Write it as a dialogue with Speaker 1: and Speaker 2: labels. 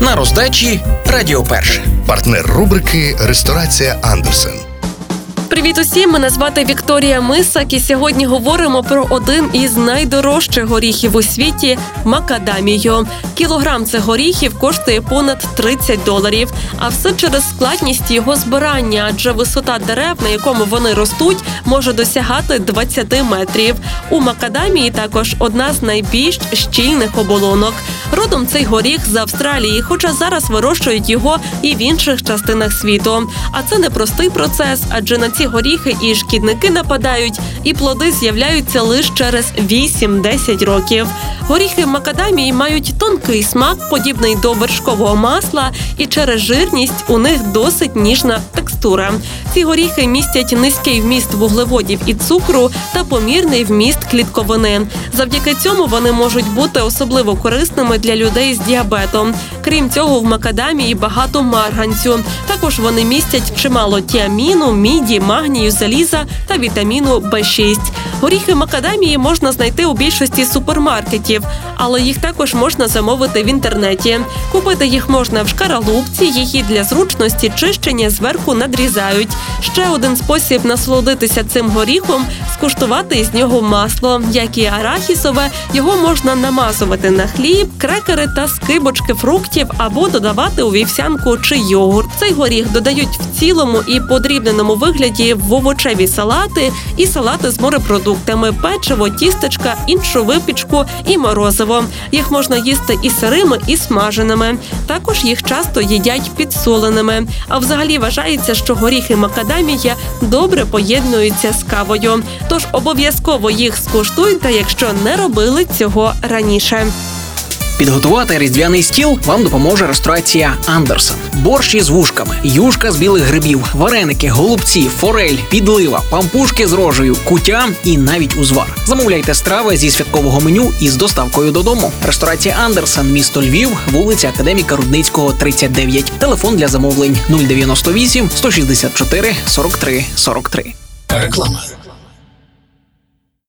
Speaker 1: На роздачі Радіо Перше.
Speaker 2: Партнер рубрики Ресторація Андерсен.
Speaker 3: Привіт усім! Мене звати Вікторія Мисак, і сьогодні говоримо про один із найдорожчих горіхів у світі макадамію. Кілограм цих горіхів коштує понад 30 доларів. А все через складність його збирання, адже висота дерев, на якому вони ростуть, може досягати 20 метрів. У макадамії також одна з найбільш щільних оболонок. Родом цей горіх з Австралії, хоча зараз вирощують його і в інших частинах світу. А це непростий процес, адже на ці горіхи і шкідники нападають, і плоди з'являються лише через 8-10 років. Горіхи макадамії мають тонкий смак, подібний до вершкового масла, і через жирність у них досить ніжна текстура. Ці горіхи містять низький вміст вуглеводів і цукру та помірний вміст клітковини. Завдяки цьому вони можуть бути особливо корисними для людей з діабетом. Крім цього, в макадамії багато марганцю. Також вони містять чимало тіаміну, міді, магнію, заліза та вітаміну В6. Горіхи макадамії можна знайти у більшості супермаркетів, але їх також можна замовити в інтернеті. Купити їх можна в шкаралупці, її для зручності чищення зверху надрізають. Ще один спосіб насолодитися цим горіхом скуштувати із нього масло, як і арахісове. Його можна намазувати на хліб, крекери та скибочки фруктів або додавати у вівсянку чи йогурт. Цей горіх додають в цілому і подрібненому вигляді в овочеві салати і салати з морепродуктами, печиво, тістечка, іншу випічку і морозиво. Їх можна їсти і сирими, і смаженими. Також їх часто їдять підсоленими. А взагалі вважається, що горіхи макадамія добре поєднуються з кавою. Тож обов'язково їх скуштуйте, якщо не робили цього раніше.
Speaker 1: Підготувати різдвяний стіл вам допоможе ресторація Андерсен. Борщ із вушками, юшка з білих грибів, вареники, голубці, форель, підлива, пампушки з рожею, кутя і навіть узвар. Замовляйте страви зі святкового меню із доставкою додому. Ресторація Андерсен, місто Львів, вулиця Академіка Рудницького, 39. Телефон для замовлень 098 164 43 43.
Speaker 2: Реклама.